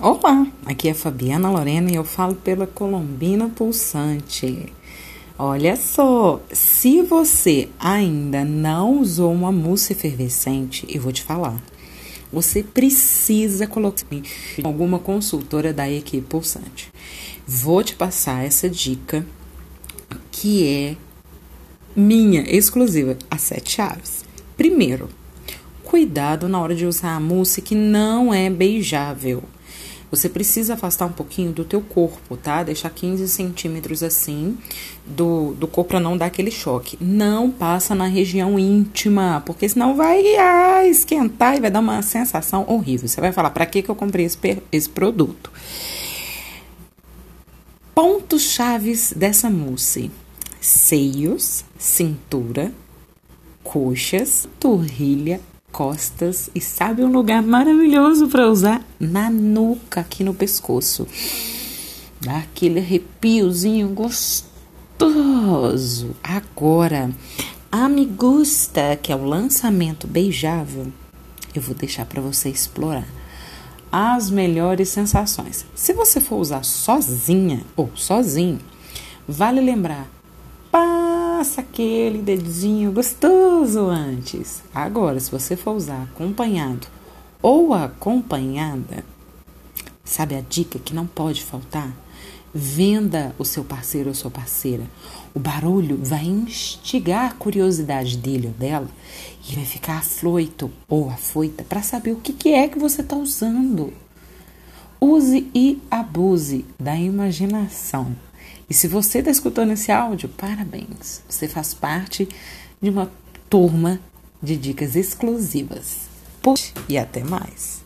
Olá, aqui é Fabiana Lorena e eu falo pela Colombina Pulsante. Olha só, se você ainda não usou uma mousse efervescente, eu vou te falar. Você precisa colocar alguma consultora da equipe Pulsante. Vou te passar essa dica que é minha exclusiva, as sete chaves. Primeiro, cuidado na hora de usar a mousse que não é beijável. Você precisa afastar um pouquinho do teu corpo, tá? Deixar 15 centímetros assim do, do corpo para não dar aquele choque. Não passa na região íntima, porque senão vai ah, esquentar e vai dar uma sensação horrível. Você vai falar, para que, que eu comprei esse, esse produto? Pontos chaves dessa mousse: seios, cintura, coxas, torrilha, costas e sabe um lugar maravilhoso para usar na nuca, aqui no pescoço. Dá aquele arrepiozinho gostoso. Agora, a me gusta, que é o lançamento beijável, eu vou deixar para você explorar as melhores sensações. Se você for usar sozinha ou sozinho, vale lembrar passa aquele dedinho gostoso antes. Agora, se você for usar acompanhado ou acompanhada, sabe a dica que não pode faltar? Venda o seu parceiro ou sua parceira. O barulho vai instigar a curiosidade dele ou dela e vai ficar afloito ou afoita para saber o que, que é que você está usando. Use e abuse da imaginação. E se você está escutando esse áudio, parabéns! Você faz parte de uma turma de dicas exclusivas. Puxa, e até mais!